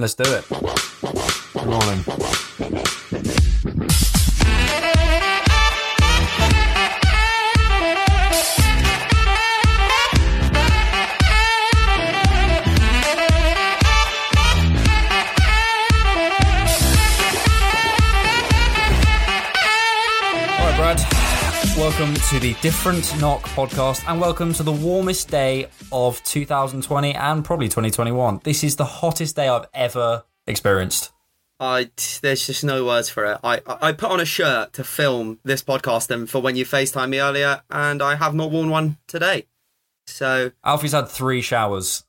Let's do it. Morning. Welcome to the Different Knock podcast, and welcome to the warmest day of 2020 and probably 2021. This is the hottest day I've ever experienced. I there's just no words for it. I I put on a shirt to film this podcast and for when you FaceTime me earlier, and I have not worn one today. So Alfie's had three showers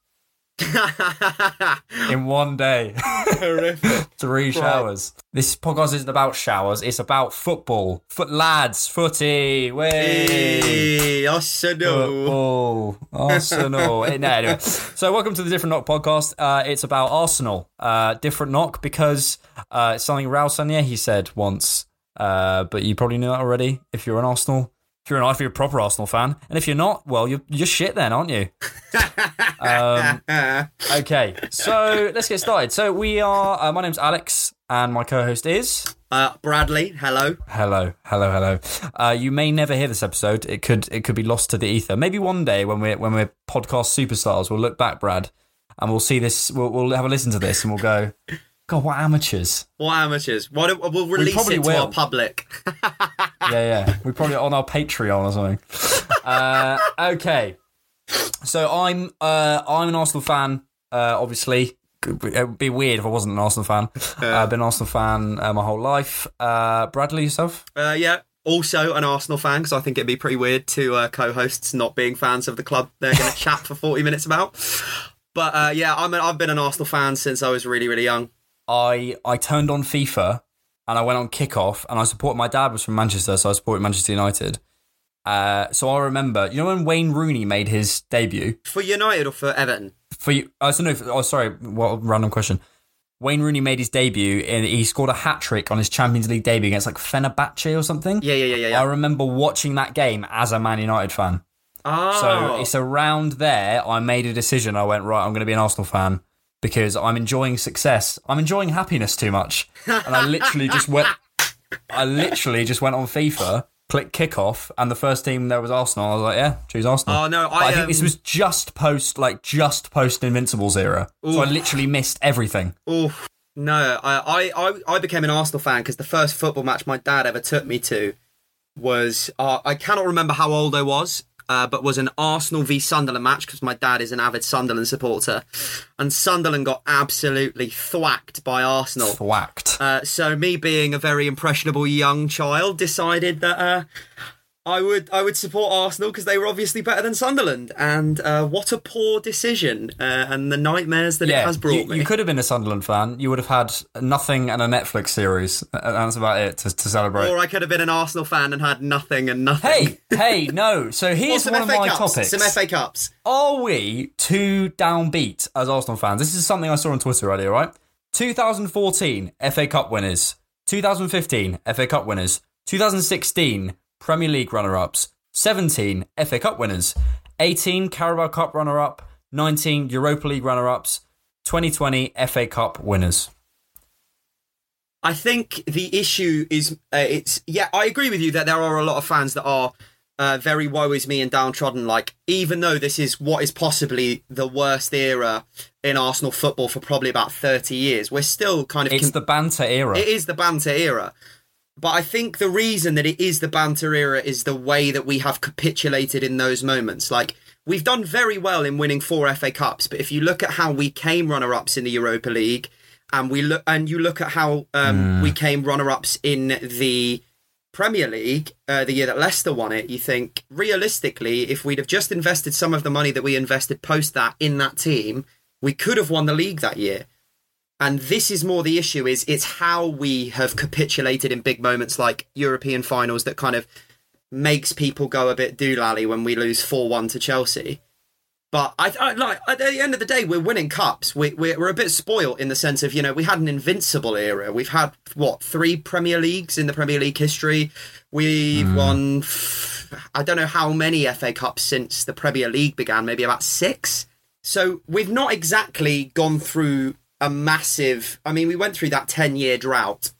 in one day. horrific. three showers. This podcast isn't about showers, it's about football. Foot lads, footy, way. Hey, Arsenal. Football, Arsenal. No, anyway. So, welcome to the Different Knock podcast. Uh, it's about Arsenal. Uh, different Knock because uh, it's something Raul Sanllehi he said once, uh, but you probably knew that already if you're an Arsenal. If you're an if you're a proper Arsenal fan, and if you're not, well, you're you're shit then, aren't you? um, okay, so let's get started. So we are. Uh, my name's Alex, and my co-host is. Uh, Bradley, hello. Hello, hello, hello. Uh, you may never hear this episode. It could it could be lost to the ether. Maybe one day when we're when we're podcast superstars, we'll look back, Brad, and we'll see this. We'll, we'll have a listen to this, and we'll go, God, what amateurs! What amateurs? What we'll release probably it to will. our public. Yeah, yeah. We probably on our Patreon or something. Uh, okay, so I'm uh, I'm an Arsenal fan. Uh, obviously, it would be weird if I wasn't an Arsenal fan. I've been an Arsenal fan uh, my whole life. Uh, Bradley, yourself? Uh, yeah. Also, an Arsenal fan because I think it'd be pretty weird to uh, co-hosts not being fans of the club they're going to chat for forty minutes about. But uh, yeah, I'm an, I've been an Arsenal fan since I was really really young. I I turned on FIFA and I went on kickoff and I supported my dad was from Manchester, so I supported Manchester United. Uh, so I remember, you know, when Wayne Rooney made his debut For United or for Everton? for you. I don't know. Oh, sorry, what random question. Wayne Rooney made his debut and he scored a hat trick on his Champions League debut against like Fenerbahce or something. Yeah, yeah, yeah, yeah. yeah. I remember watching that game as a Man United fan. oh, So it's around there I made a decision. I went right. I'm going to be an Arsenal fan because I'm enjoying success. I'm enjoying happiness too much, and I literally just went. I literally just went on FIFA, clicked kickoff, and the first team there was Arsenal. I was like, yeah, choose Arsenal. Oh, no, I, I think this um, was just post, like just post Invincibles era. So I literally missed everything. Oh no, I, I, I, I became an Arsenal fan because the first football match my dad ever took me to was uh, I cannot remember how old I was. Uh, but was an Arsenal v Sunderland match because my dad is an avid Sunderland supporter, and Sunderland got absolutely thwacked by Arsenal. Thwacked. Uh, so me being a very impressionable young child decided that uh, I would I would support Arsenal because they were obviously better than Sunderland, and uh, what a poor decision uh, and the nightmares that it has brought you, me. you could have been a Sunderland fan. You would have had nothing and a Netflix series, and that's about it to, to celebrate. or I could have been an Arsenal fan and had nothing and nothing. Hey, hey, no. So here's one FA of my Cups. topics. Some FA Cups. Are we too downbeat as Arsenal fans? This is something I saw on Twitter earlier, right? 2014 FA Cup winners, 2015 FA Cup winners, 2016 Premier League runner ups, 17 FA Cup winners, 18 Carabao Cup runner up, 19 Europa League runner ups, 2020 FA Cup winners. I think the issue is uh, it's yeah I agree with you that there are a lot of fans that are uh, very woe is me and downtrodden like even though this is what is possibly the worst era in Arsenal football for probably about 30 years we're still kind of It's com- the banter era. it is the banter era but I think the reason that it is the banter era is the way that we have capitulated in those moments like we've done very well in winning four FA Cups but if you look at how we came runner ups in the Europa League and we look and you look at how um, we came runner-ups in the Premier League uh, the year that Leicester won it. You think realistically, if we'd have just invested some of the money that we invested post that in that team, we could have won the league that year. And this is more the issue: is it's how we have capitulated in big moments like European finals that kind of makes people go a bit doolally when we lose four-one to Chelsea. But I, I like at the end of the day, we're winning cups. We, we're we're a bit spoilt in the sense of you know we had an invincible era. We've had what three Premier Leagues in the Premier League history. We've hmm. won f- I don't know how many FA Cups since the Premier League began. Maybe about six. So we've not exactly gone through a massive. I mean, we went through that ten year drought,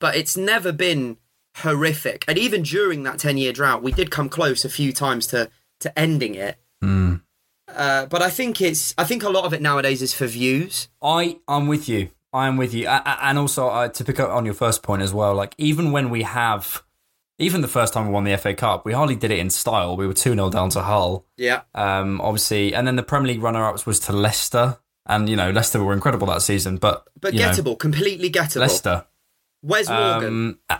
but it's never been horrific. And even during that ten year drought, we did come close a few times to to ending it. Uh, but I think it's I think a lot of it nowadays is for views. I I'm with you. I am with you, A- a- and also uh, to pick up on your first point as well. Like even when we have, even the first time we won the FA Cup, we hardly did it in style. We were two 0 down to Hull. Yeah. Um, obviously, and then the Premier League runner-ups was to Leicester, and you know Leicester were incredible that season. But But you know, gettable, completely gettable. Leicester. Wes Morgan? Um,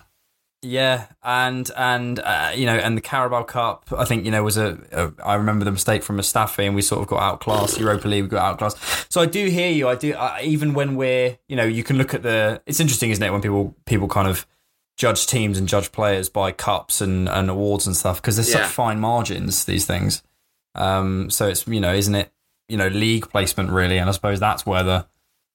yeah, and and uh, you know, and the Carabao Cup, I think you know was a, a. I remember the mistake from Mustafi, and we sort of got outclassed. Europa League, we got outclassed. So I do hear you. I do. Uh, even when we're, you know, you can look at the. It's interesting, isn't it, when people people kind of judge teams and judge players by cups and, and awards and stuff because there's Yeah. such fine margins these things. Um, so it's you know, isn't it? You know, league placement really, and I suppose that's where the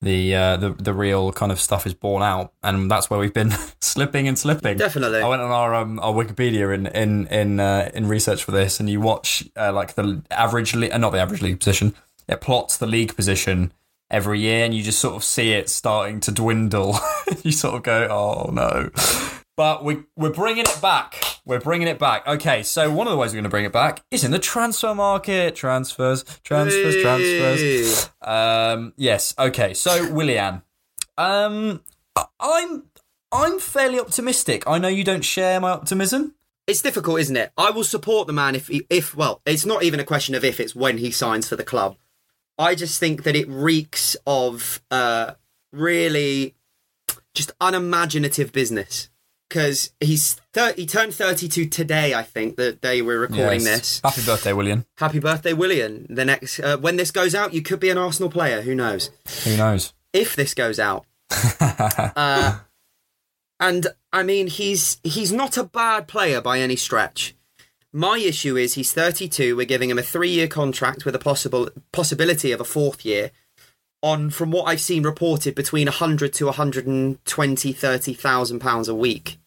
the uh, the the real kind of stuff is born out, and that's where we've been slipping and slipping. Definitely. I went on our um, our Wikipedia in in in uh, in research for this, and you watch uh, like the average, le- not the average league position. It plots the league position every year, and you just sort of see it starting to dwindle. you sort of go, "Oh no!" But we we're bringing it back. We're bringing it back. Okay, so one of the ways we're going to bring it back is in the transfer market. Transfers, transfers, transfers. Um, yes. Okay. So Willian, um, I'm I'm fairly optimistic. I know you don't share my optimism. It's difficult, isn't it? I will support the man if he, if well, it's not even a question of if, it's when he signs for the club. I just think that it reeks of uh, really just unimaginative business because he's 30, he turned 32 today, I think, the day we're recording Yes. this. Happy birthday, William. Happy birthday, William. The next, uh, when this goes out, you could be an Arsenal player. Who knows? Who knows? If this goes out. uh, and I mean, he's he's not a bad player by any stretch. My issue is he's 32. We're giving him a three-year contract with a possible possibility of a fourth year. On from what I've seen reported, between 100 to 120, 30,000 pounds a week.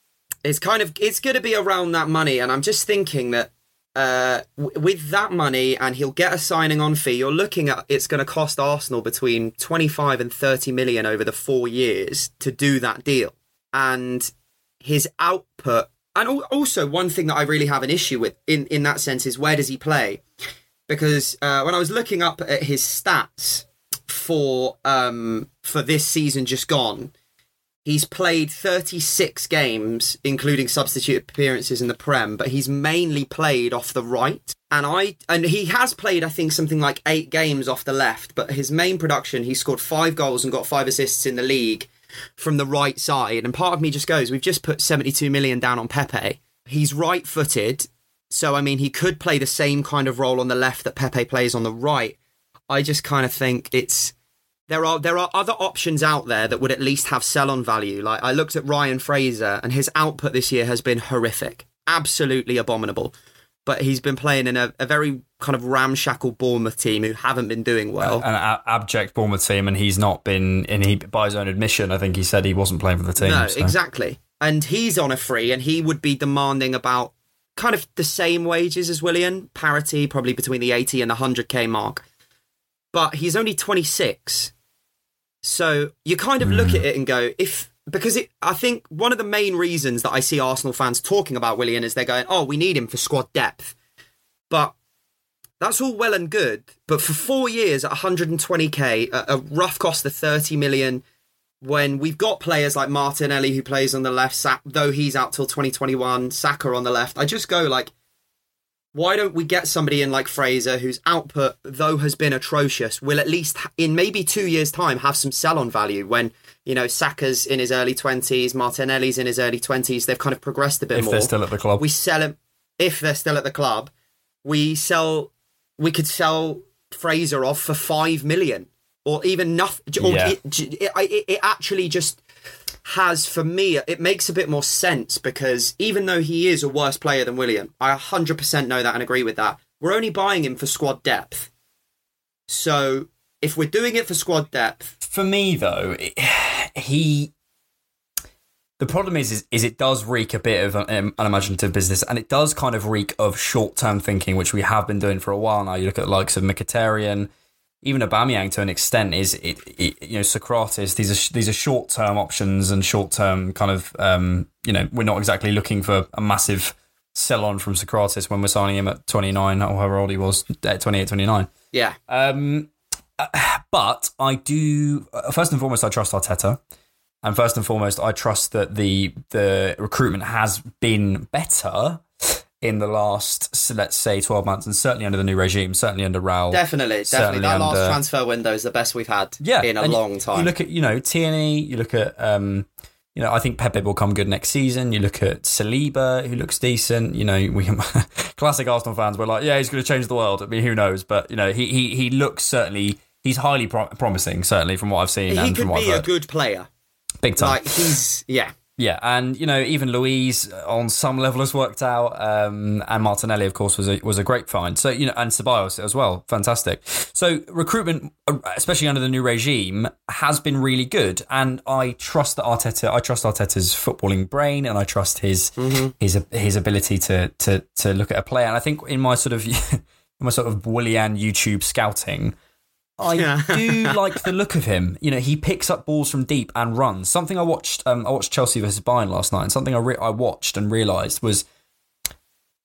It's kind of it's going to be around that money, and I'm just thinking that uh, with that money, and he'll get a signing on fee. You're looking at it's going to cost Arsenal between 25 and 30 million over the four years to do that deal, and his output. And al- also, one thing that I really have an issue with in, in that sense is where does he play? Because uh, when I was looking up at his stats for um, for this season just gone, He's played 36 games, including substitute appearances in the Prem, but he's mainly played off the right. And I and he has played, I think, something like eight games off the left. But his main production, he scored five goals and got five assists in the league from the right side. And part of me just goes, we've just put 72 million down on Pepe. He's right-footed, so I mean, he could play the same kind of role on the left that Pepe plays on the right. I just kind of think it's there are there are other options out there that would at least have sell on value. Like I looked at Ryan Fraser and his output this year has been horrific, absolutely abominable. But he's been playing in a, a very kind of ramshackle Bournemouth team who haven't been doing well. An a- abject Bournemouth team, and he's not been. And he, by his own admission, I think he said he wasn't playing for the team. no, so. exactly. And he's on a free, and he would be demanding about kind of the same wages as Willian, parity, probably between the 80 and the 100k mark. But he's only 26. So you kind of look at hmm. it and go, if because it, I think one of the main reasons that I see Arsenal fans talking about Willian is they're going, oh, we need him for squad depth. But that's all well and good. But for four years at 120k, a, a rough cost of 30 million, when we've got players like Martinelli who plays on the left, Sa- though he's out till 2021, Saka on the left, I just go like, why don't we get somebody in like Fraser whose output, though has been atrocious, will at least in maybe two years' time have some sell on value when, you know, Saka's in his early 20s, Martinelli's in his early 20s, they've kind of progressed a bit if more. If they're still at the club. We sell him, if they're still at the club, we sell, we could sell Fraser off for five million or even nothing. Or Yeah. it, it, it actually just has for me it makes a bit more sense because even though he is a worse player than William, I 100% know that and agree with that. We're only buying him for squad depth. So if we're doing it for squad depth, for me though, it, he. The problem is, is, is it does reek a bit of um, unimaginative business, and it does kind of reek of short-term thinking, which we have been doing for a while now. You look at the likes of Mkhitaryan, even Aubameyang to an extent. Is it, it you know Sokratis? These are these are short-term options and short-term kind of um, you know we're not exactly looking for a massive sell-on from Sokratis when we're signing him at 29 or however old he was, at 28, 29. yeah, Um, uh, but I do uh, first and foremost I trust Arteta, and first and foremost I trust that the the recruitment has been better in the last let's say twelve months, and certainly under the new regime, certainly under Raul. definitely, definitely. That last transfer window is the best we've had yeah, in a you- long time. You look at you know Tierney, you look at um, you know I think Pepe will come good next season. You look at Saliba, who looks decent. You know we classic Arsenal fans were like, yeah, he's going to change the world. I mean, who knows? But you know he he he looks certainly he's highly pro- promising, certainly from what I've seen he and could from what be I've a good player. Big time. Like he's yeah. Yeah, and you know even Luiz on some level has worked out, um, and Martinelli of course was a was a great find. So you know, and Ceballos as well, fantastic. So recruitment, uh, especially under the new regime, has been really good, and I trust that Arteta. I trust Arteta's footballing brain, and I trust his his his ability to to to look at a player. And I think in my sort of in my sort of Willian YouTube scouting. I Yeah. do like the look of him. You know, he picks up balls from deep and runs. Something I watched. Um, I watched Chelsea versus Bayern last night, and something I re- I watched and realised was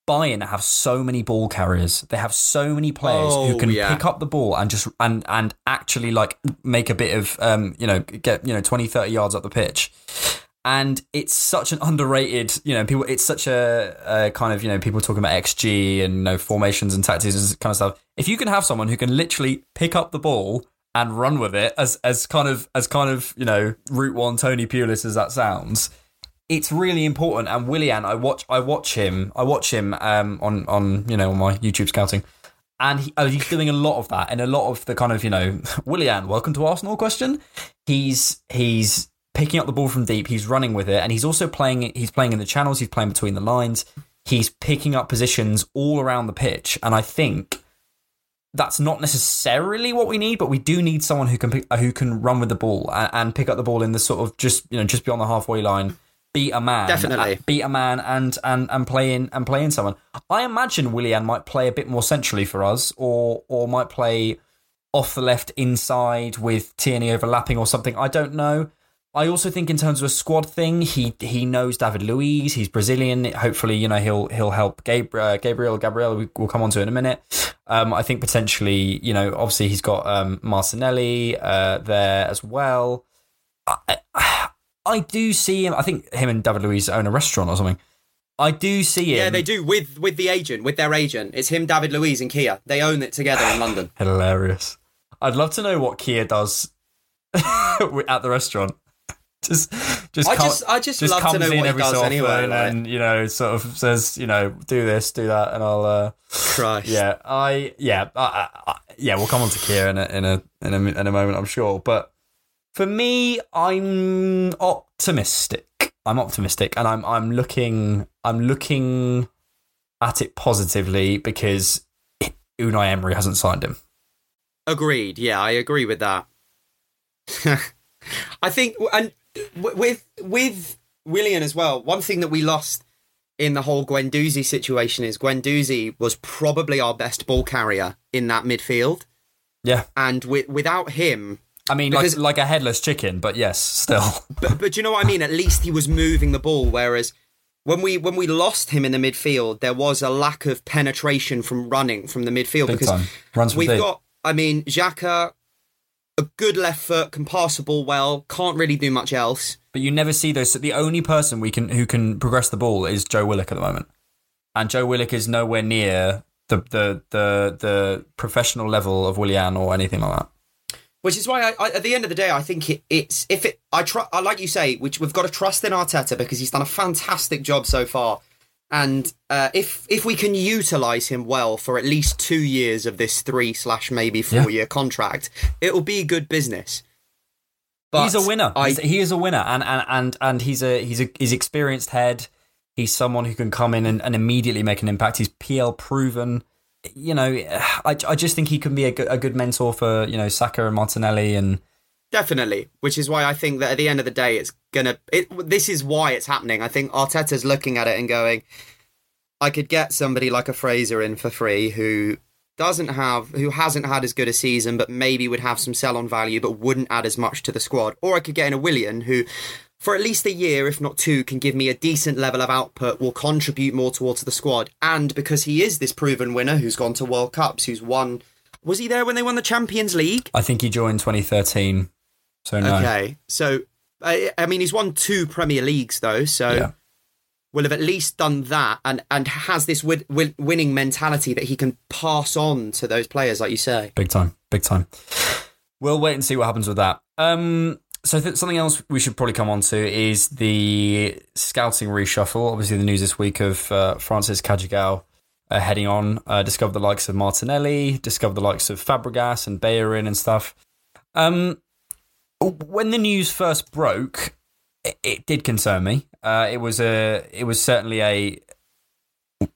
Bayern have so many ball carriers. They have so many players who Oh, can yeah. pick up the ball and just and and actually like make a bit of um, you know, get you know 20 30 yards up the pitch. And it's such an underrated, you know, people. It's such a, a kind of, you know, people talking about XG and you know formations and tactics and kind of stuff. If you can have someone who can literally pick up the ball and run with it, as as kind of as kind of you know route one Tony Pulis as that sounds, it's really important. And Willian, I watch I watch him I watch him um, on on you know on my YouTube scouting, and he, he's doing a lot of that and a lot of the kind of you know Willian, welcome to Arsenal question. He's he's picking up the ball from deep. He's running with it, and he's also playing. He's playing in the channels. He's playing between the lines. He's picking up positions all around the pitch, and I think that's not necessarily what we need, but we do need someone who can pick, who can run with the ball and, and pick up the ball in the sort of just you know just beyond the halfway line, beat a man, Definitely. uh, beat a man, and and and play in and play in someone. I imagine Willian might play a bit more centrally for us, or or might play off the left inside with Tierney overlapping or something. I don't know. I also think in terms of a squad thing, he he knows David Luiz. He's Brazilian. Hopefully, you know he'll he'll help Gabriel. Uh, Gabriel Gabriel. We, we'll come on to in a minute. Um, I think potentially, you know, obviously he's got um, Martinelli uh, there as well. I, I do see him. I think him and David Luiz own a restaurant or something. I do see him. Yeah, they do with with the agent, with their agent. It's him, David Luiz, and Kia. They own it together in London. Hilarious. I'd love to know what Kia does at the restaurant. Just, just, I just- I just love to know in what he every does so often anyway, like- and you know, sort of says, you know, do this, do that, and I'll. uh Christ. Yeah, I yeah, I, I, yeah. We'll come on to Kia in a in a in a in a moment, I'm sure. But for me, I'm optimistic. I'm optimistic, and I'm I'm looking I'm looking at it positively because Unai Emery hasn't signed him. Agreed. Yeah, I agree with that. I think, and with with Willian as well. One thing that we lost in the whole Guendouzi situation is Guendouzi was probably our best ball carrier in that midfield, Yeah, and wi- without him, I mean, Because- like like a headless chicken, but yes, still. but but you know what I mean. At least he was moving the ball, whereas. When we when we lost him in the midfield, there was a lack of penetration from running from the midfield Big because time. Runs we've deep. got. I mean, Xhaka, a good left foot, can pass the ball well, can't really do much else. But you never see those. The only person we can who can progress the ball is Joe Willock at the moment, and Joe Willock is nowhere near the the the the professional level of Willian or anything like that. Which is why, I, I, at the end of the day, I think it, it's if it. I try. I like you say, which we've got to trust in Arteta because he's done a fantastic job so far. And uh, if if we can utilize him well for at least two years of this three slash maybe four Yeah. year contract, it'll be good business. But he's a winner. I, He's- he is a winner, and and and and he's a he's a he's experienced head. He's someone who can come in and, and immediately make an impact. He's PL proven. You know, I, I just think he can be a good, a good mentor for you know Saka and Martinelli and Definitely, which is why I think that at the end of the day, it's gonna. It, this is why it's happening. I think Arteta's looking at it and going, "I could get somebody like a Fraser in for free who doesn't have, who hasn't had as good a season, but maybe would have some sell-on value, but wouldn't add as much to the squad. Or I could get in a Willian who, for at least a year, if not two, can give me a decent level of output, will contribute more towards the squad, and because he is this proven winner who's gone to World Cups, who's won." Was he there when they won the Champions League? I think he joined 2013. So no, Okay, so I, I mean, he's won two Premier Leagues though, so Yeah. will have at least done that, and and has this win, win, winning mentality that he can pass on to those players, like you say. Big time, big time. We'll wait and see what happens with that. Um, so th- something else we should probably come on to is the scouting reshuffle. Obviously, the news this week of uh, Francis Cagigao uh, heading on, uh, discovered the likes of Martinelli, discovered the likes of Fabregas and Bellerin and stuff. Um, when the news first broke, it, it did concern me. Uh, it was a, it was certainly a,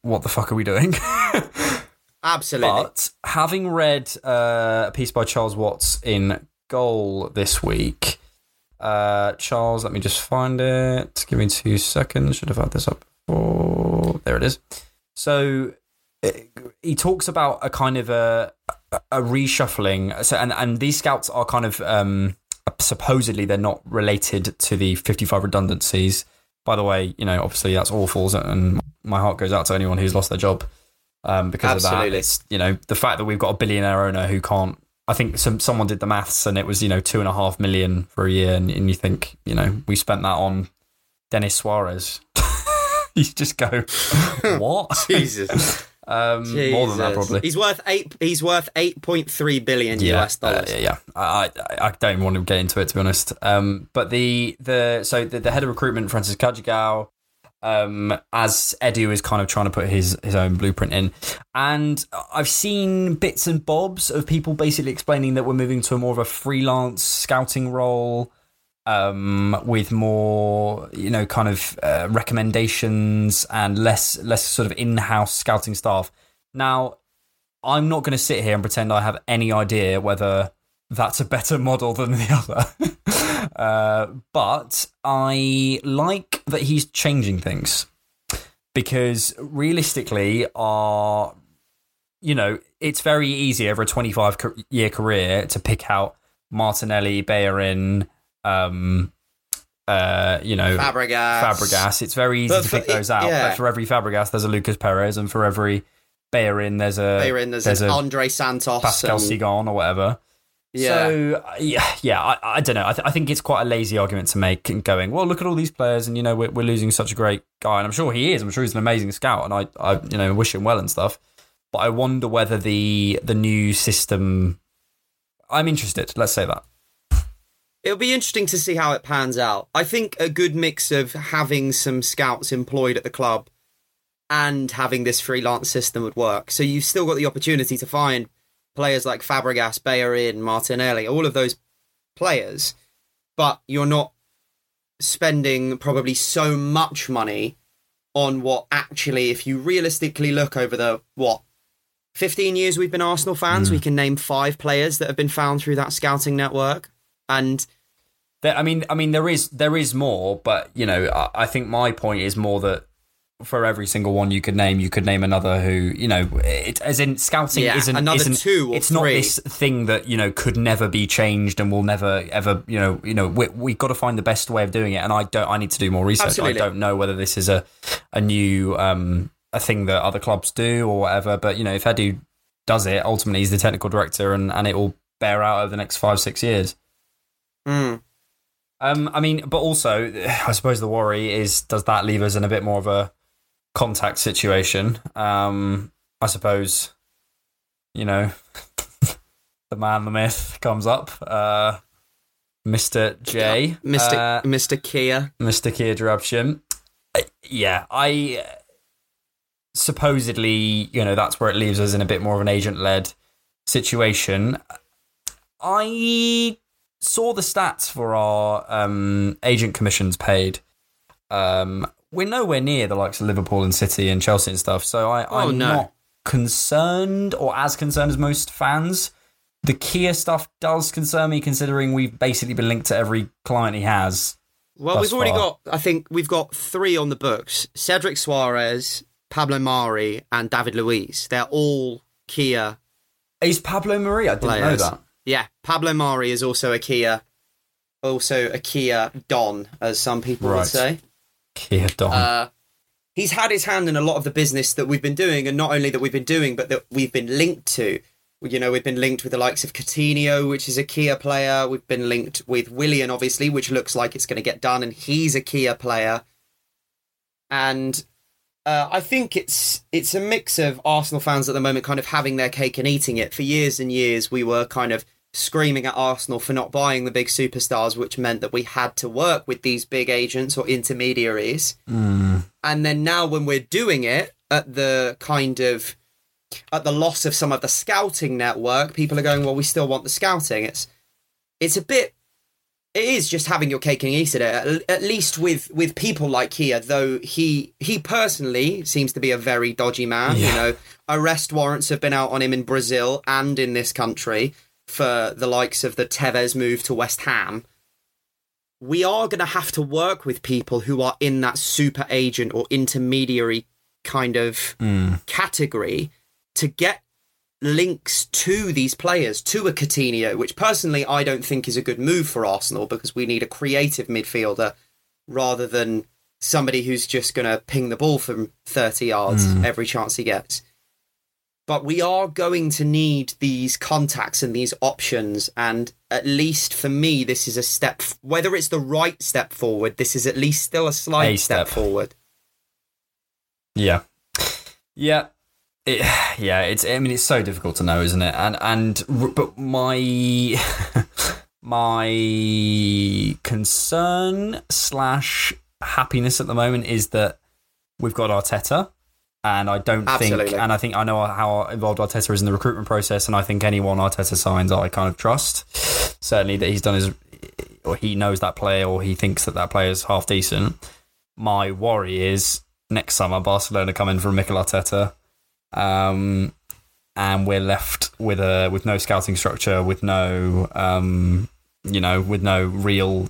what the fuck are we doing? Absolutely. But having read uh, a piece by Charles Watts in Goal this week, uh, Charles, let me just find it. Give me two seconds. Should have had this up before. There it is. So uh, he talks about a kind of a a reshuffling. So and and these scouts are kind of um, supposedly they're not related to the 55 redundancies. By the way, you know, obviously that's awful, and my heart goes out to anyone who's lost their job um, because of that. It's you know the fact that we've got a billionaire owner who can't. I think some someone did the maths and it was you know two and a half million for a year, and, and you think you know we spent that on Denis Suarez. you just go what? Jesus. Um, more than that probably. He's worth eight. He's worth eight point three billion yeah, US dollars. uh, yeah, yeah. I, I, I don't want to get into it to be honest. Um, but the the so the, the head of recruitment, Francis Cagigao, um, as Edu is kind of trying to put his his own blueprint in, and I've seen bits and bobs of people basically explaining that we're moving to a more of a freelance scouting role. Um, with more, you know, kind of uh, recommendations and less, less sort of in-house scouting staff. Now, I'm not going to sit here and pretend I have any idea whether that's a better model than the other. uh, but I like that he's changing things because realistically, our you know, it's very easy over a 25 year career to pick out Martinelli, Bellerin, um, uh, you know, Fabregas. Fabregas. It's very easy But to for- pick those out. yeah. But for every Fabregas, there's a Lucas Perez, and for every Bellerin, there's a Bayern, there's, there's an a Andre Santos. Pascal and- Cygan or whatever. Yeah. So yeah, yeah, I, I don't know. I, th- I think it's quite a lazy argument to make and going, well, look at all these players, and you know we're, we're losing such a great guy, and I'm sure he is. I'm sure he's an amazing scout, and I, I you know wish him well and stuff. But I wonder whether the the new system. I'm interested. Let's say that. It'll be interesting to see how it pans out. I think a good mix of having some scouts employed at the club and having this freelance system would work. So you've still got the opportunity to find players like Fabregas, Bellerin, Martinelli, all of those players, but you're not spending probably so much money on what actually, if you realistically look over the what 15 years we've been Arsenal fans, Mm. we can name five players that have been found through that scouting network. And There, I mean, I mean, there is there is more, but you know, I, I think my point is more that for every single one you could name, you could name another who, you know, it, as in scouting Yeah, isn't another isn't, two or It's not this thing that you know could never be changed and will never ever, you know, you know, we we got to find the best way of doing it. And I don't, I need to do more research. Absolutely. I don't know whether this is a a new um a thing that other clubs do or whatever. But you know, if Edu does it, ultimately he's the technical director, and and it will bear out over the next five six years. Mm, Um, I mean, but also, I suppose the worry is does that leave us in a bit more of a contact situation? Um, I suppose, you know, the man, the myth comes up, uh, Mister J, Mr. uh, Mr. Kia. Mr. Kia Joorabchian. Uh, Yeah, I uh, supposedly, you know, that's where it leaves us in a bit more of an agent led situation. I saw the stats for our um, agent commissions paid. Um, we're nowhere near the likes of Liverpool and City and Chelsea and stuff, so I, Oh, I'm no. not concerned or as concerned as most fans. The Kia stuff does concern me, considering we've basically been linked to every client he has. Well, we've already far. got, I think we've got three on the books Cedric Soares, Pablo Mari, and David Luiz. They're all Kia Is Pablo Maria? I didn't players. know that. Yeah, Pablo Mari is also a Kia, also a Kia Don, as some people Right. would say. Kia Don. Uh, he's had his hand in a lot of the business that we've been doing, and not only that we've been doing, but that we've been linked to. You know, we've been linked with the likes of Coutinho, which is a Kia player. We've been linked with Willian, obviously, which looks like it's going to get done, and he's a Kia player. And uh, I think it's it's a mix of Arsenal fans at the moment kind of having their cake and eating it. For years and years, we were kind of screaming at Arsenal for not buying the big superstars, which meant that we had to work with these big agents or intermediaries. And then now, when we're doing it at the kind of at the loss of some of the scouting network, people are going, "Well, we still want the scouting." It's it's a bit it is just having your cake and eat it at, at least with with people like here though he he personally seems to be a very dodgy man you know. Arrest warrants have been out on him in brazil and in this country for the likes of the tevez move to west ham. We are going to have to work with people who are in that super agent or intermediary kind of mm. category to get links to these players, to a Coutinho, which personally I don't think is a good move for Arsenal because we need a creative midfielder rather than somebody who's just going to ping the ball from 30 yards mm. every chance he gets. But we are going to need these contacts and these options. And at least for me, this is a step, whether it's the right step forward, this is at least still a slight A step step. forward. Yeah, yeah, it, yeah. It's. I mean, it's so difficult to know, isn't it? And and but my my concern slash happiness at the moment is that we've got Arteta. And I don't think, and I think I know how involved Arteta is in the recruitment process, and I think anyone Arteta signs, I kind of trust. Certainly that he's done his, or he knows that player, or he thinks that that player is half decent. My worry is next summer Barcelona come in for Mikel Arteta, um, and we're left with a with no scouting structure, with no um, you know, with no real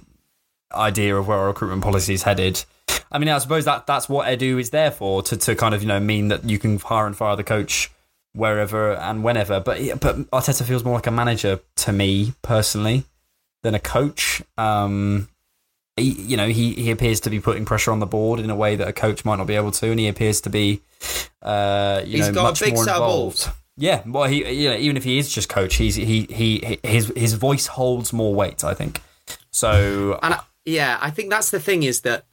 idea of where our recruitment policy is headed. I mean, I suppose that that's what Edu is there for to, to kind of you know mean that you can hire and fire the coach wherever and whenever. But but Arteta feels more like a manager to me personally than a coach. Um, he, you know, he, he appears to be putting pressure on the board in a way that a coach might not be able to, and he appears to be, uh, you He's know, got a much big more involved. balls. Yeah, well, he you know, even if he is just coach, he's he he his his voice holds more weight. I think. So And I, yeah, I think that's the thing is that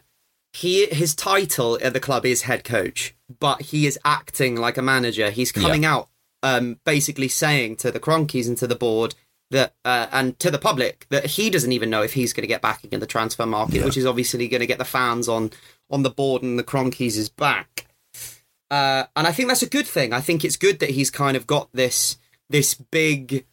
he his title at the club is head coach, but he is acting like a manager. He's coming out um, basically saying to the Kroenkes and to the board that uh, and to the public that he doesn't even know if he's going to get back in the transfer market, which is obviously going to get the fans on on the board and the Kroenkes' back. Uh, and I think that's a good thing. I think it's good that he's kind of got this this big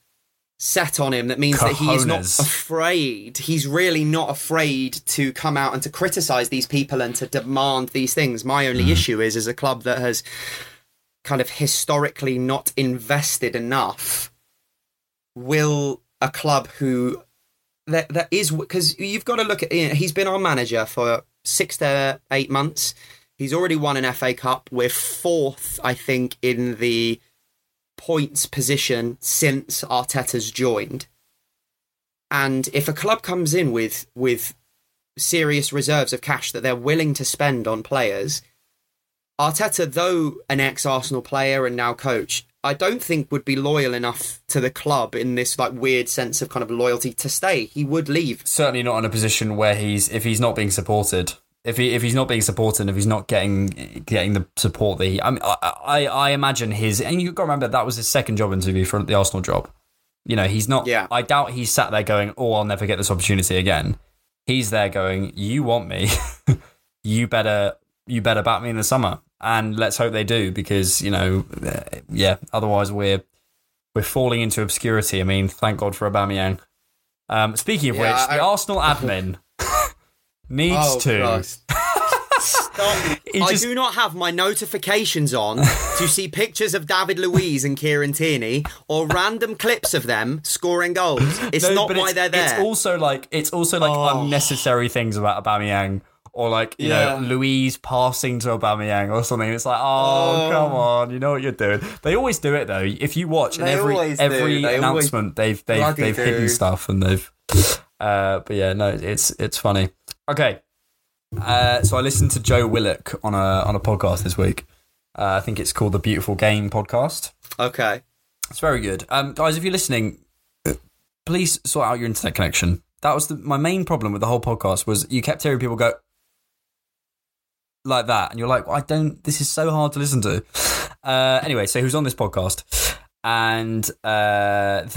set on him that means that he is not afraid. He's really not afraid to come out and to criticize these people and to demand these things. My only issue is as a club that has kind of historically not invested enough will a club who that that is because you've got to look at you know, he's been our manager for 6 to 8 months. He's already won an FA Cup. We're fourth, I think, in the points position since Arteta's joined. And if a club comes in with with serious reserves of cash that they're willing to spend on players, Arteta, though an ex-Arsenal player and now coach, I don't think would be loyal enough to the club in this like weird sense of kind of loyalty to stay. He would leave. certainly not in a position where he's if he's not being supported. If he if he's not being supported, and if he's not getting getting the support that he, I mean, I, I I imagine his and you got to remember that was his second job interview for the Arsenal job. You know, he's not. Yeah. I doubt he's sat there going, "Oh, I'll never get this opportunity again." He's there going, "You want me? you better you better back me in the summer." And let's hope they do because you know, uh, yeah. Otherwise, we're we're falling into obscurity. I mean, thank God for Aubameyang. Um, speaking of Yeah, which, the I- Arsenal admin needs Oh, to. I just- do not have my notifications on to see pictures of David Luiz and Kieran Tierney or random clips of them scoring goals. It's No, not why it's, they're there. It's also like it's also like Oh. unnecessary things about Aubameyang. Or like you Yeah. know Luiz passing to Aubameyang or something. It's like, oh, Oh. come on, you know what you're doing. They always do it though. If you watch They every every They announcement, they've they've they've hidden stuff and they've. Uh, but yeah, no, it's it's funny. Okay, uh, so I listened to Joe Willock on a on a podcast this week. Uh, I think it's called the Beautiful Game podcast. okay. It's very good. Um, guys, if you're listening, please sort out your internet connection. That was the, my main problem with the whole podcast was you kept hearing people go like that, and you're like, I don't. This is so hard to listen to. Uh, anyway, so who's on this podcast, and uh,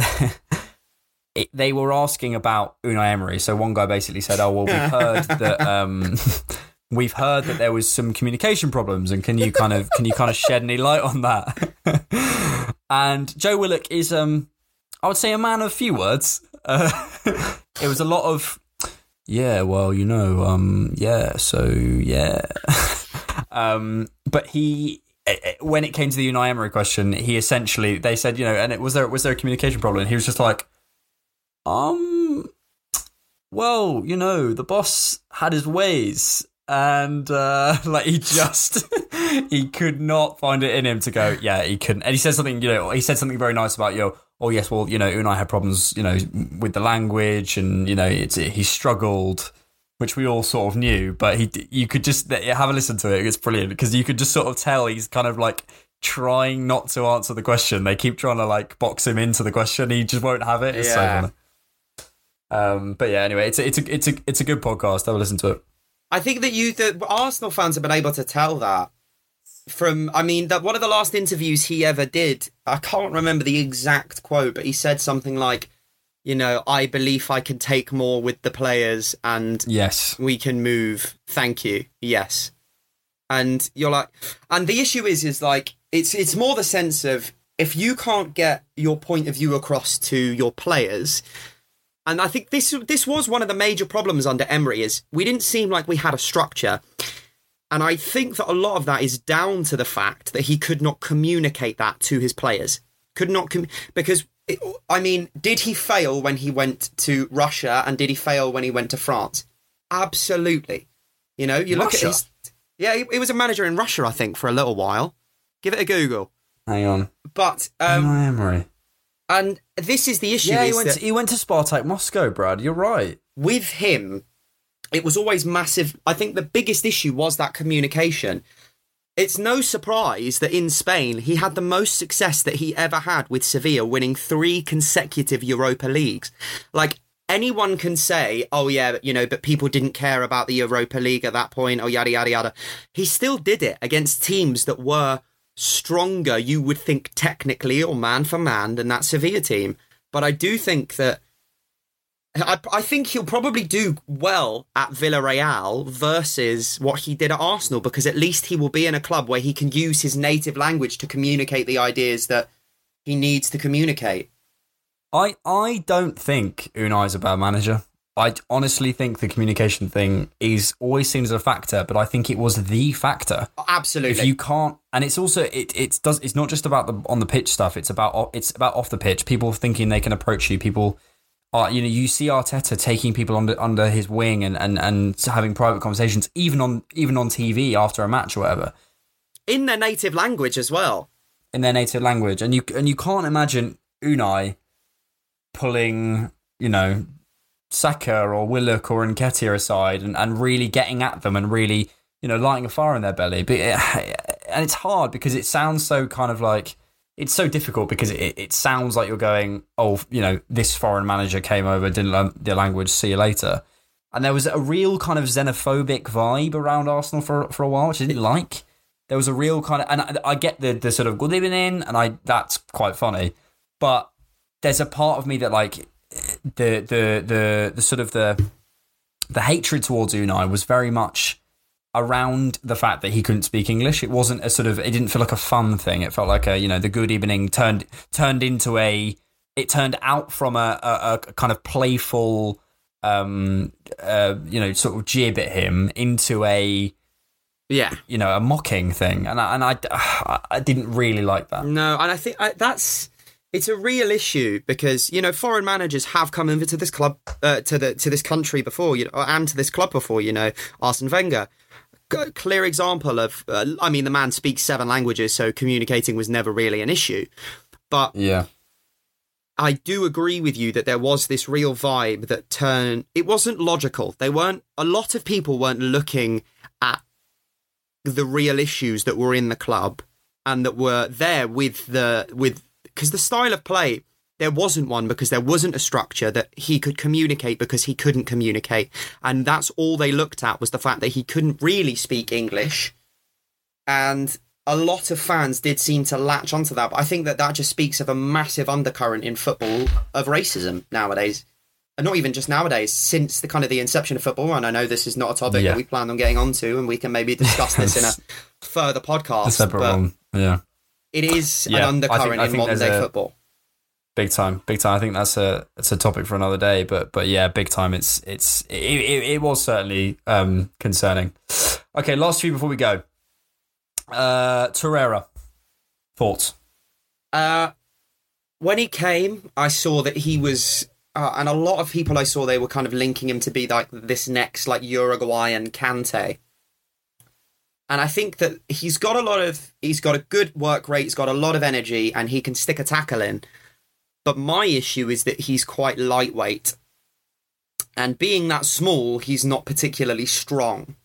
it, they were asking about Unai Emery. So one guy basically said, "Oh well, we've heard that." Um, We've heard that there was some communication problems, and can you kind of can you kind of shed any light on that? and Joe Willock is, um, I would say, a man of few words. Uh, it was a lot of, yeah, well, you know, um, yeah, so yeah, um, but he. eh, eh, When it came to the Unai Emery question, he essentially they said, you know, and it was there was there a communication problem? And he was just like, um, well, you know, the boss had his ways, and uh, like he just he could not find it in him to go. Yeah, he couldn't. And he said something, you know, he said something very nice about yo. Oh yes, well, you know, Unai had problems, you know, with the language, and you know, it's he struggled, which we all sort of knew. But he, you could just have a listen to it. It's brilliant because you could just sort of tell he's kind of like trying not to answer the question. They keep trying to like box him into the question. He just won't have it. It's so Yeah. funny. Um, but yeah, anyway, it's a, it's a it's a it's a good podcast. Have a listen to it. I think that you, the Arsenal fans, have been able to tell that from. I mean, that one of the last interviews he ever did. I can't remember the exact quote, but he said something like, "You know, I believe I can take more with the players, and Yes, we can move. Thank you. Yes." And you're like, and the issue is, is like, it's it's more the sense of if you can't get your point of view across to your players. And I think this this was one of the major problems under Emery is we didn't seem like we had a structure. And I think that a lot of that is down to the fact that he could not communicate that to his players. Could not com- because it, I mean, did he fail when he went to Russia and did he fail when he went to France? Absolutely. You know, you look at his Yeah, he, he was a manager in Russia I think for a little while. Give it a Google. hang on. But um Unai Emery. and this is the issue Yeah, he is went. To, he went to Spartak Moscow, Brad. You're right. with him, it was always massive. I think the biggest issue was that communication. it's no surprise that in Spain he had the most success that he ever had with Sevilla, winning three consecutive Europa Leagues. Like anyone can say, oh yeah, you know, but people didn't care about the Europa League at that point, or yada yada yada. He still did it against teams that were stronger, you would think technically or man for man, than that Sevilla team. But I do think that I, I think he'll probably do well at Villarreal versus what he did at Arsenal because at least he will be in a club where he can use his native language to communicate the ideas that he needs to communicate. I I don't think Unai is a bad manager. I honestly think the communication thing is always seen as a factor, but I think it was the factor. Absolutely. If you can't, and it's also it it does it's not just about the on the pitch stuff. It's about it's about off the pitch. People thinking they can approach you. People uh, you know, you see Arteta taking people under under his wing and, and, and having private conversations, even on even on TV after a match or whatever, in their native language as well. In their native language, and you and you can't imagine Unai pulling, you know, Saka or Willock or Nketiah aside and, and really getting at them and really, you know, lighting a fire in their belly. But it, and it's hard because it sounds so kind of like it's so difficult because it, it sounds like you're going, oh, you know, this foreign manager came over, didn't learn the language, see you later. And there was a real kind of xenophobic vibe around Arsenal for for a while, which I didn't like. There was a real kind of, and I, I get the the sort of good evening, and I that's quite funny, but there's a part of me that like the the the the sort of the the hatred towards Unai was very much around the fact that he couldn't speak English. It wasn't a sort of it didn't feel like a fun thing. It felt like a you know the good evening turned turned into a it turned out from a, a, a kind of playful um uh you know sort of jib at him into a yeah you know a mocking thing and I, and I I didn't really like that. No, and I think I, that's it's a real issue because you know foreign managers have come over to this club uh, to the to this country before you know and to this club before you know Arsene Wenger clear example of uh, i mean the man speaks seven languages so communicating was never really an issue. But yeah. I do agree with you that there was this real vibe that turned it wasn't logical. They weren't a lot of people weren't looking at the real issues that were in the club and that were there with the with because the style of play there wasn't one because there wasn't a structure that he could communicate because he couldn't communicate. And that's all they looked at was the fact that he couldn't really speak English. And a lot of fans did seem to latch onto that. But I think that that just speaks of a massive undercurrent in football of racism nowadays. And not even just nowadays, since the kind of the inception of football. And I know this is not a topic yeah. that we plan on getting onto, and we can maybe discuss this in a further podcast. A separate one, yeah. It is yeah, an undercurrent think, in modern day a, football big time, big time. I think that's a it's a topic for another day. But but yeah, big time. It's it's it, it, it was certainly um, concerning. Okay, last few before we go. Uh, Torreira, thoughts? Uh, when he came, I saw that he was, uh, and a lot of people I saw they were kind of linking him to be like this next like Uruguayan Kante. And I think that he's got a lot of, he's got a good work rate, he's got a lot of energy, and he can stick a tackle in. But my issue is that he's quite lightweight. And being that small, he's not particularly strong.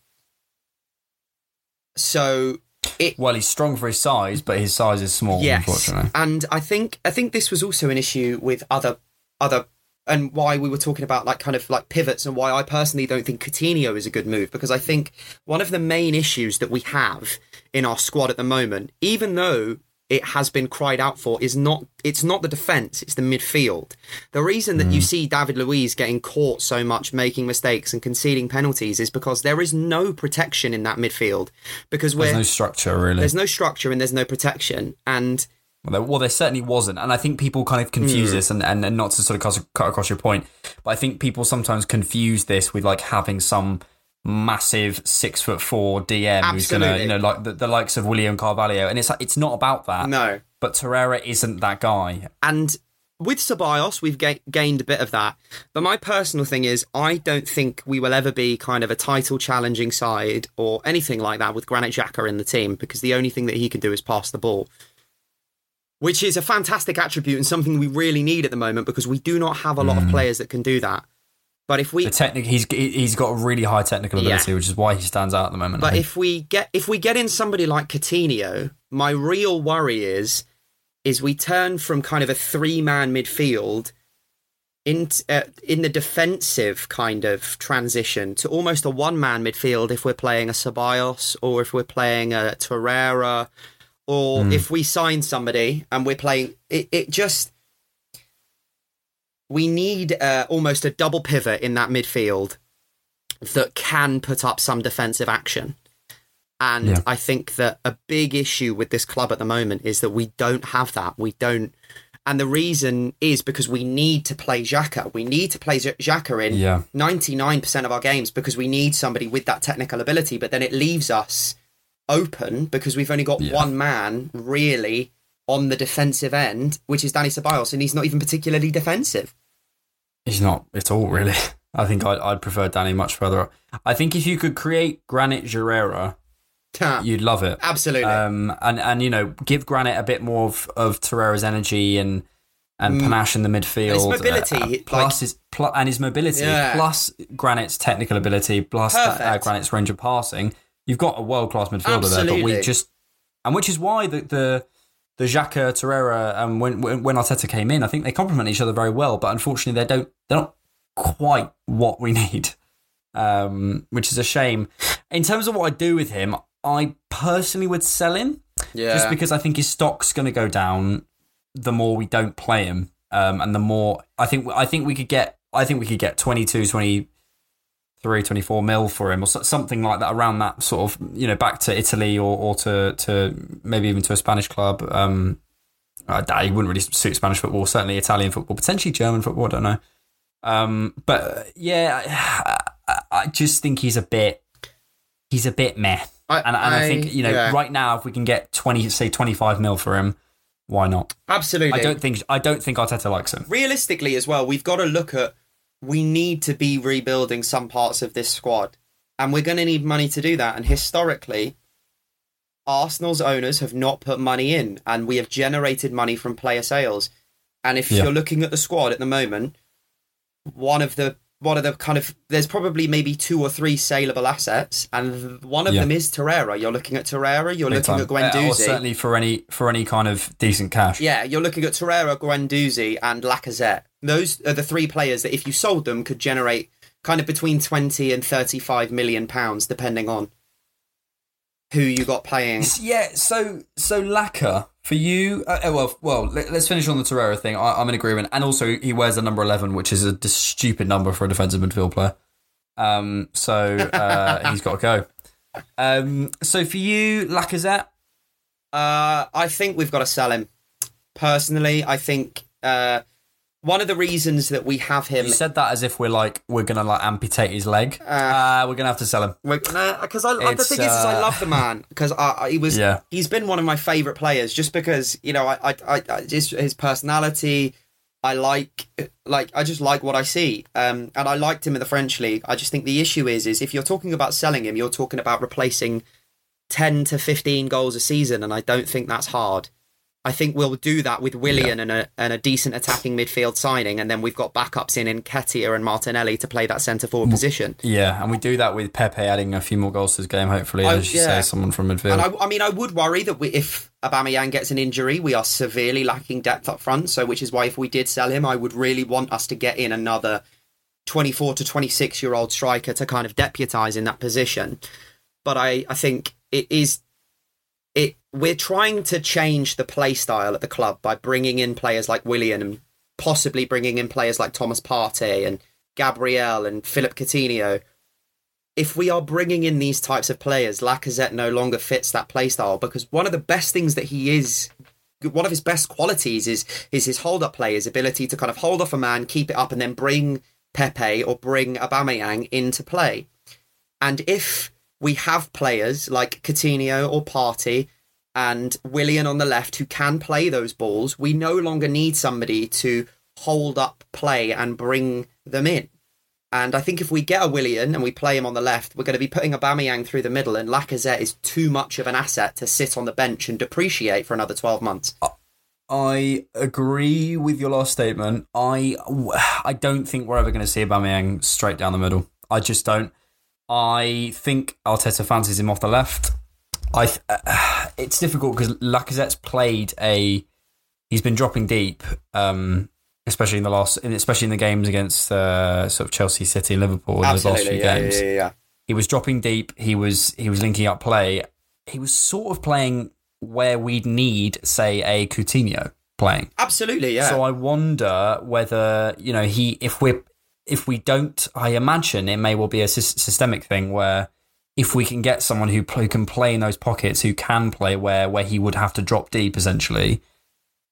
So it, well, he's strong for his size, but his size is small. Yes, unfortunately. and I think I think this was also an issue with other other and why we were talking about like kind of like pivots and why I personally don't think Coutinho is a good move because I think one of the main issues that we have in our squad at the moment, even though it has been cried out for is not it's not the defense it's the midfield the reason that mm. you see david luiz getting caught so much making mistakes and conceding penalties is because there is no protection in that midfield because there's no structure really there's no structure and there's no protection and well there, well, there certainly wasn't and i think people kind of confuse mm. this and, and, and not to sort of cut across your point but i think people sometimes confuse this with like having some massive six foot four DM Absolutely. who's gonna, you know, like the, the, likes of William Carvalho, and it's it's not about that. No, but Torreira isn't that guy. And with Ceballos, we've ga- gained a bit of that. But my personal thing is, I don't think we will ever be kind of a title challenging side or anything like that with Granit Xhaka in the team because the only thing that he can do is pass the ball. Which is a fantastic attribute and something we really need at the moment because we do not have a lot mm. of players that can do that. But if we The technic, he's he's got a really high technical ability, Yeah. which is why he stands out at the moment. But if we get if we get in somebody like Coutinho, my real worry is is we turn from kind of a three man midfield in uh, in the defensive kind of transition to almost a one man midfield if we're playing a Ceballos or if we're playing a Torreira or if we sign somebody and we're playing it, it just we need uh, almost a double pivot in that midfield that can put up some defensive action. And Yeah. I think that a big issue with this club at the moment is that we don't have that. We don't. And the reason is because we need to play Xhaka. We need to play Xhaka in Yeah. 99% of our games because we need somebody with that technical ability. But then it leaves us open because we've only got Yeah. one man really on the defensive end, which is Danny Ceballos, and he's not even particularly defensive. He's not at all, really. I think I'd, I'd prefer Danny much further up. I think if you could create Granit Guerrera, you'd love it. Absolutely. Um, and, and, you know, give Granit a bit more of, of Torreira's energy and and panache in the midfield. Mm. mobility, uh, like- plus his, pl- and his mobility, Yeah. plus Granit's technical ability, plus uh, Granit's range of passing. You've got a world class midfielder there, but we just. And which is why the. the the Xhaka, Torreira, and when, when Arteta came in, I think they complement each other very well. But unfortunately, they don't. They're not quite what we need, um, which is a shame. In terms of what I do with him, I personally would sell him yeah. just because I think his stock's going to go down the more we don't play him, um, and the more I think I think we could get. I think we could get 22, 23, 24 mil for him, or something like that around that sort of you know back to Italy or, or to to maybe even to a Spanish club. Um, I, he wouldn't really suit Spanish football, certainly Italian football, potentially German football. I don't know. Um, but yeah, I, I, just think he's a bit he's a bit meh. I- and, and I, think you know yeah. right now if we can get twenty, say twenty five mil for him, why not? Absolutely. I don't think I don't think Arteta likes him. realistically as well, we've got to look at we need to be rebuilding some parts of this squad. And we're going to need money to do that. And historically, Arsenal's owners have not put money in, and we have generated money from player sales. And if Yeah. you're looking at the squad at the moment, one of the one of the kind of there's probably maybe two or three saleable assets, and one of Yeah. them is Torreira. You're looking at Torreira. You're Big looking time. at Guendouzi. Uh, or certainly for any for any kind of decent cash. Yeah, you're looking at Torreira, Guendouzi, and Lacazette. Those are the three players that, if you sold them, could generate kind of between twenty and thirty-five million pounds, depending on who you got playing. Yeah, so so Laca for you. Uh, uh, well, well, let, us finish on the Torreira thing. I, I'm in agreement, and also he wears a number eleven, which is a stupid number for a defensive midfield player. Um, so uh, he's got to go. Um, so for you, Lacazette, Uh, I think we've got to sell him. Personally, I think uh, one of the reasons that we have him you said that as if we're like we're gonna like amputate his leg. Uh, we're gonna have to sell him. because I the It's, thing is, is I uh, love the man because he was Yeah. he's been one of my favorite players just because you know I I, I, I just his personality I like like I just like what I see um and I liked him in the French league I just think the issue is is if you're talking about selling him you're talking about replacing 10 to 15 goals a season and I don't think that's hard I think we'll do that with Willian and a and a decent attacking midfield signing and then we've got backups in Nketiah and Martinelli to play that centre forward position Yeah, and we do that with Pepe adding a few more goals to his game. Hopefully, Oh, as you yeah. say, someone from midfield. And I, I mean, I would worry that we, if Aubameyang gets an injury, we are severely lacking depth up front. So, which is why if we did sell him, I would really want us to get in another 24 to 26 year old striker to kind of deputise in that position. But I, I think it is. We're trying to change the play style at the club by bringing in players like Willian and possibly bringing in players like Thomas Partey and Gabriel and Philippe Coutinho if we are bringing in these types of players, Lacazette no longer fits that play style because one of the best things that he is, one of his best qualities is is his hold up play, his ability to kind of hold off a man, keep it up, and then bring Pepe or bring Aubameyang into play. And if we have players like Coutinho or Partey and Willian on the left who can play those balls, we no longer need somebody to hold up play and bring them in. And I think if we get a Willian and we play him on the left, we're going to be putting a Aubameyang through the middle, and Lacazette is too much of an asset to sit on the bench and depreciate for another twelve months. I agree with your last statement. I I don't think we're ever going to see Aubameyang straight down the middle. I just don't. I think Arteta fancies him off the left. I uh, it's difficult because Lacazette's played a. He's been dropping deep, um, especially in the last, especially in the games against uh, sort of Chelsea, City, and Liverpool in Absolutely, those last few yeah, games. yeah, yeah. He was dropping deep. He was he was linking up play. He was sort of playing where we'd need, say, a Coutinho playing. Absolutely, yeah. So I wonder whether you know he if we if we don't, I imagine it may well be a sys- systemic thing where if we can get someone who, who can play in those pockets, who can play where where he would have to drop deep essentially.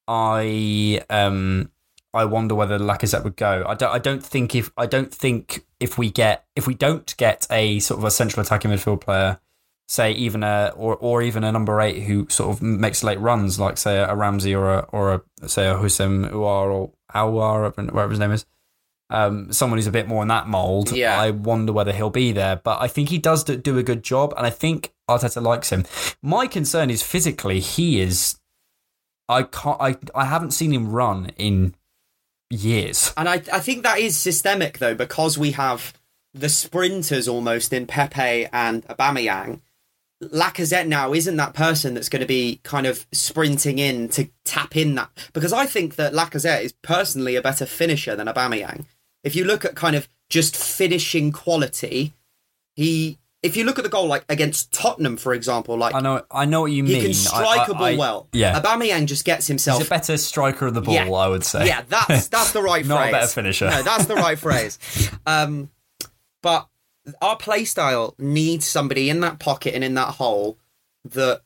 I um I wonder whether Lacazette would go. I don't. I don't think if I don't think if we get if we don't get a sort of a central attacking midfield player, say even a or or even a number eight who sort of makes late runs, like say a Ramsey or a or a say a Hussein Uar or Awar, whatever his name is. Um, someone who's a bit more in that mold. Yeah. I wonder whether he'll be there, but I think he does do- a good job, and I think Arteta likes him. My concern is physically, he is. I can't. I I haven't seen him run in years. And I, I think that is systemic though, because we have the sprinters almost in Pepe and Aubameyang. Lacazette now isn't that person that's going to be kind of sprinting in to tap in that because I think that Lacazette is personally a better finisher than Aubameyang. If you look at kind of just finishing quality, he if you look at the goal like against Tottenham for example, like I know. I know what you he mean. He can strike a a ball well. Yeah, Aubameyang just gets himself he's a better striker of the ball. Yeah. I would say. Yeah, that's that's the right Not a phrase. better finisher. No, that's the right phrase. Um, but our play style needs somebody in that pocket and in that hole that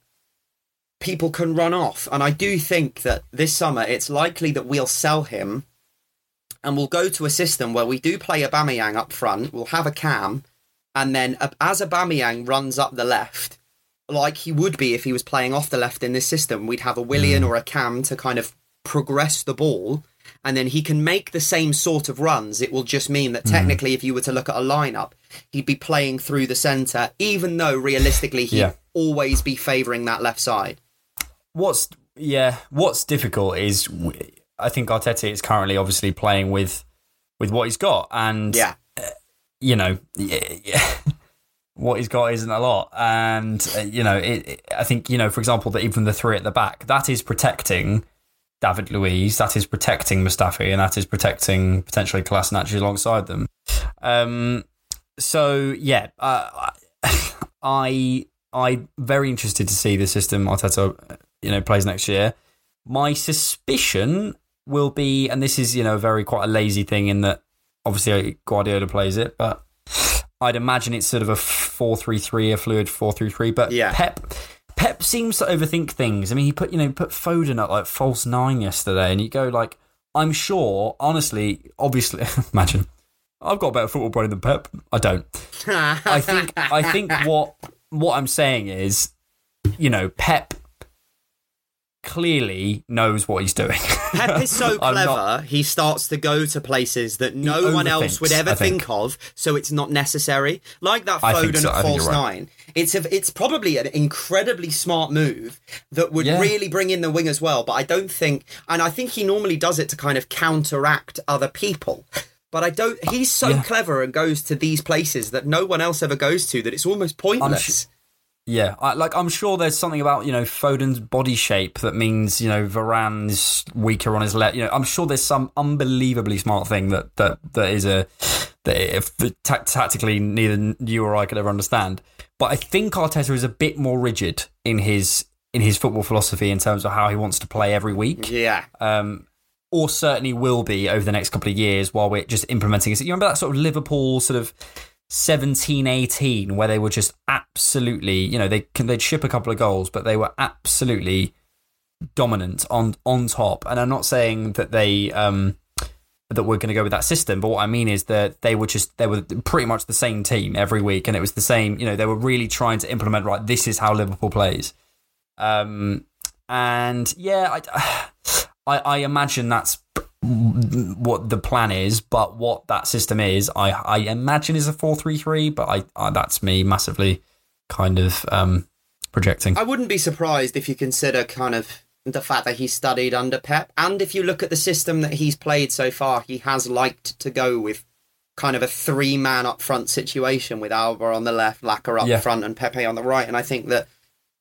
people can run off. And I do think that this summer it's likely that we'll sell him and we'll go to a system where we do play Aubameyang up front. We'll have a cam, and then as Aubameyang runs up the left, like he would be if he was playing off the left in this system, we'd have a Willian mm. or a Cam to kind of progress the ball, and then he can make the same sort of runs. It will just mean that mm. technically, if you were to look at a lineup, he'd be playing through the centre, even though realistically he'd Yeah. always be favouring that left side. What's yeah? What's difficult is I think Arteta is currently obviously playing with with what he's got, and Yeah. you know, yeah, yeah, what he's got isn't a lot. And, uh, you know, it, it- I think, you know, for example, that even the three at the back, that is protecting David Luiz, that is protecting Mustafi, and that is protecting potentially Kolasinac alongside them. Um, so, yeah, uh, I, I'm very interested to see the system Arteta, you know, plays next year. My suspicion will be, and this is, you know, very quite a lazy thing in that obviously Guardiola plays it, but I'd imagine it's sort of a four-three-three, a fluid four-three-three. But Yeah. Pep, Pep seems to overthink things. I mean, he put you know put Foden at like false nine yesterday, and you go like, I'm sure, honestly, obviously, imagine. I've got a better football brain than Pep. I don't. I think I think what what I'm saying is, you know, Pep clearly knows what he's doing. Pep is so clever, not- he starts to go to places that no one else would ever think. think. of, so it's not necessary. Like that Foden so, at false right. nine. It's a, it's probably an incredibly smart move that would Yeah. really bring in the wing as well. But I don't think, and I think he normally does it to kind of counteract other people. But I don't. He's so Yeah. clever and goes to these places that no one else ever goes to that it's almost pointless. Yeah, I, like I'm sure there's something about you know Foden's body shape that means you know Varane's weaker on his left. You know, I'm sure there's some unbelievably smart thing that that that is a that if ta- tactically neither you or I could ever understand. But I think Arteta is a bit more rigid in his in his football philosophy in terms of how he wants to play every week yeah. um, or certainly will be over the next couple of years while we're just implementing it. You remember that sort of Liverpool sort of 17, 18, where they were just absolutely, you know, they can they'd ship a couple of goals, but they were absolutely dominant on on top. And I'm not saying that they um that we're going to go with that system, but what I mean is that they were just they were pretty much the same team every week, and it was the same. You know, they were really trying to implement right. This is how Liverpool plays. Um, and yeah, I, I, I imagine that's what the plan is, but what that system is, I, I imagine is a four-three-three. But I, I that's me massively kind of um, projecting. I wouldn't be surprised if you consider kind of the fact that he studied under Pep. And if you look at the system that he's played so far, he has liked to go with kind of a three man up front situation with Auba on the left, Laca up Yeah. front, and Pepe on the right. And I think that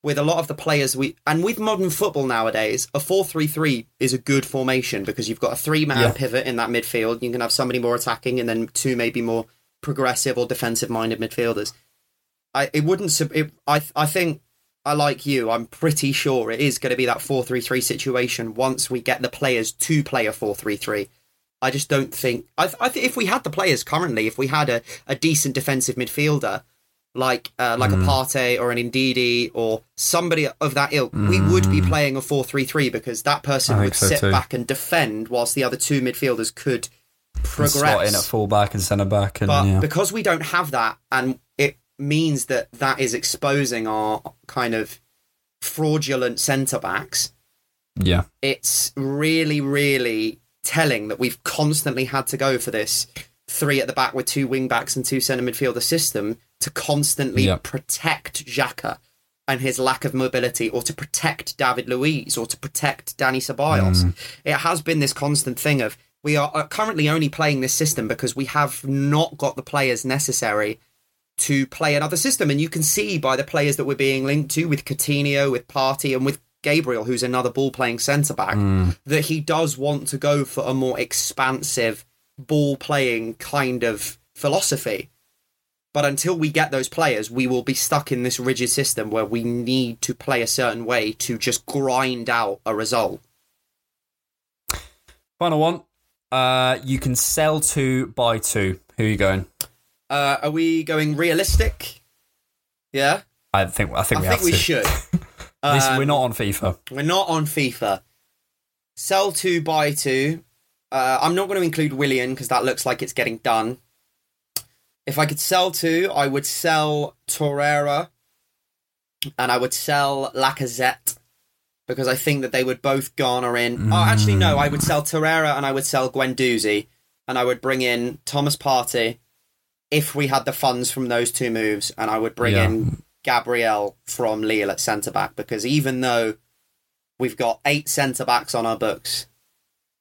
with a lot of the players we and with modern football nowadays, a 4-3-3 is a good formation because you've got a three man Yeah. pivot in that midfield. You can have somebody more attacking and then two maybe more progressive or defensive minded midfielders. I it wouldn't sub- it, I I think I like you. I'm pretty sure it is going to be that 4-3-3 situation once we get the players to play a 4-3-3. I just don't think I I think if we had the players currently, if we had a, a decent defensive midfielder like uh, like Mm. a Partey or an Ndidi or somebody of that ilk, we would be playing a 4-3-3 because that person Mm. I would so sit too. back and defend whilst the other two midfielders could And progress. slot in at full back and centre back, and But yeah. because we don't have that, and it means that that is exposing our kind of fraudulent centre backs, yeah, it's really, really telling that we've constantly had to go for this three at the back with two wing backs and two centre midfielder system to constantly protect Xhaka and his lack of mobility, or to protect David Luiz, or to protect Danny Ceballos. Mm. It has been this constant thing of we are uh, currently only playing this system because we have not got the players necessary to play another system. And you can see by the players that we're being linked to with Coutinho, with Partey, and with Gabriel, who's another ball playing centre back, that he does want to go for a more expansive ball playing kind of philosophy. But until we get those players, we will be stuck in this rigid system where we need to play a certain way to just grind out a result. Final one. Uh, you can sell two, buy two. Who are you going? Uh, are we going realistic? Yeah, I think I think I we think we should. This, Um, we're not on FIFA. We're not on FIFA. Sell two, buy two. Uh, I'm not going to include Willian because that looks like it's getting done. If I could sell two, I would sell Torreira and I would sell Lacazette because I think that they would both garner in. Oh, actually, no, I would sell Torreira and I would sell Guendouzi and I would bring in Thomas Partey if we had the funds from those two moves and I would bring Yeah. in Gabriel from Lille at centre back because even though we've got eight centre backs on our books,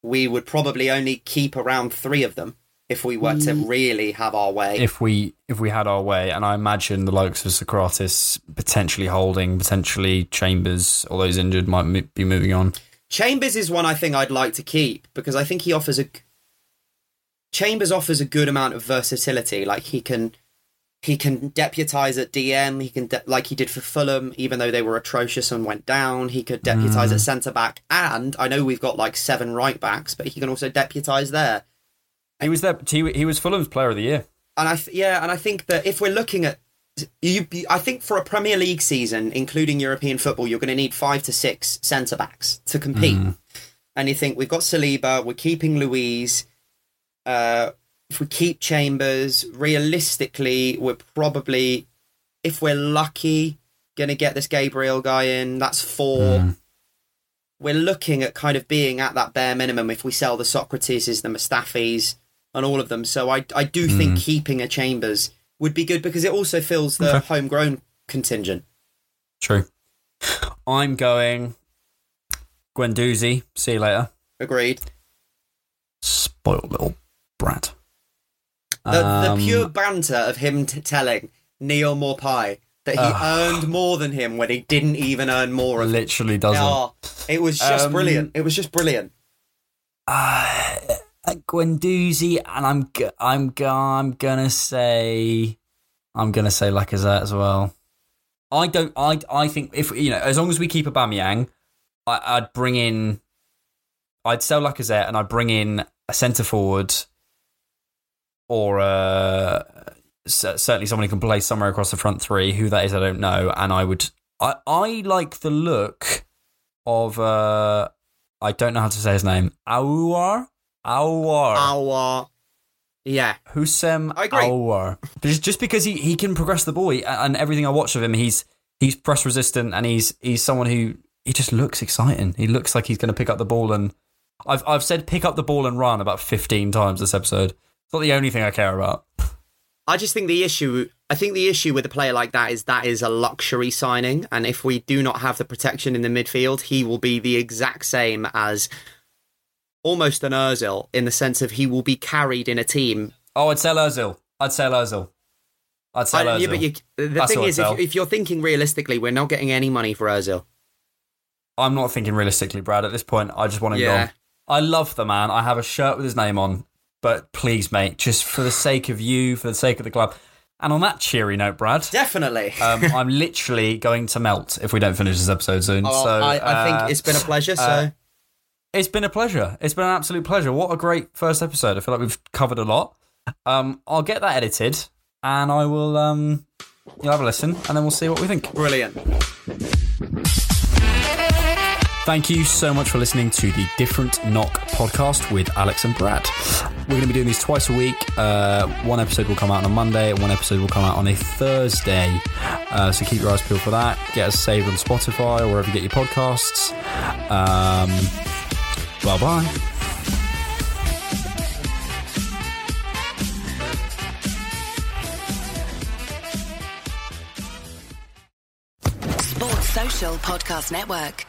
we would probably only keep around three of them if we were to mm. really have our way. If we if we had our way, and I imagine the likes of Sokratis potentially holding, potentially Chambers, all those injured might mo- be moving on. Chambers is one I think I'd like to keep because I think he offers a Chambers offers a good amount of versatility. Like he can he can deputize at DM. He can de- like he did for Fulham, even though they were atrocious and went down. He could deputize at mm. centre back, and I know we've got like seven right backs, but he can also deputize there. He was there. He, he was Fulham's Player of the Year. And I th- yeah, and I think that if we're looking at you, you- I think for a Premier League season, including European football, you're going to need five to six centre backs to compete. And you think we've got Saliba, we're keeping Luiz. Uh, if we keep Chambers, realistically, we're probably, if we're lucky, going to get this Gabriel guy in. That's four. We're looking at kind of being at that bare minimum if we sell the Sokratises, the Mustafis, and all of them. So I, I do think keeping a Chambers would be good because it also fills the Okay. homegrown contingent. True. I'm going Guendouzi. See you later. Agreed. Spoiled little brat. The, Um, the pure banter of him t- telling Neal Maupay that he earned more than him when he didn't even earn more of literally doesn't. Oh, it was just Um, brilliant. It was just brilliant. Uh, Guendouzi, and I'm I'm I'm gonna say I'm gonna say Lacazette as well. I don't. I I think if you know, as long as we keep Aubameyang, I, I'd bring in. I'd sell Lacazette and I'd bring in a centre forward, or uh, certainly someone who can play somewhere across the front three. Who that is, I don't know. And I would. I I like the look of. uh I don't know how to say his name. Aouar? Aouar. Our, yeah, Hussein. Aouar. Just, just because he, he can progress the ball he- and everything I watch of him, he's he's press resistant and he's he's someone who he just looks exciting. He looks like he's going to pick up the ball and I've I've said pick up the ball and run about 15 times this episode. It's not the only thing I care about. I just think the issue I think the issue with a player like that is that is a luxury signing, and if we do not have the protection in the midfield, he will be the exact same as almost an Özil in the sense of he will be carried in a team. Oh, I'd sell Ozil. I'd sell Ozil. I'd sell I- Ozil. yeah, but you, the That's thing is, if, if you're thinking realistically, we're not getting any money for Özil. I'm not thinking realistically, Brad. At this point, I just want him Yeah. gone. I love the man. I have a shirt with his name on. But please, mate, just for the sake of you, for the sake of the club. And on that cheery note, Brad, Definitely. um, I'm literally going to melt if we don't finish this episode soon. Oh, so I, I uh, think it's been a pleasure. So uh, It's been a pleasure. It's been an absolute pleasure. What a great first episode. I feel like we've covered a lot. Um, I'll get that edited and I will um, you'll have a listen and then we'll see what we think. brilliant. Thank you so much for listening to the Different Knock podcast with Alex and Brad. We're going to be doing these twice a week. Uh, one episode will come out on a Monday, and one episode will come out on a Thursday. Uh, so keep your eyes peeled for that. Get us saved on Spotify or wherever you get your podcasts. Um, bye bye. Sports Social Podcast Network.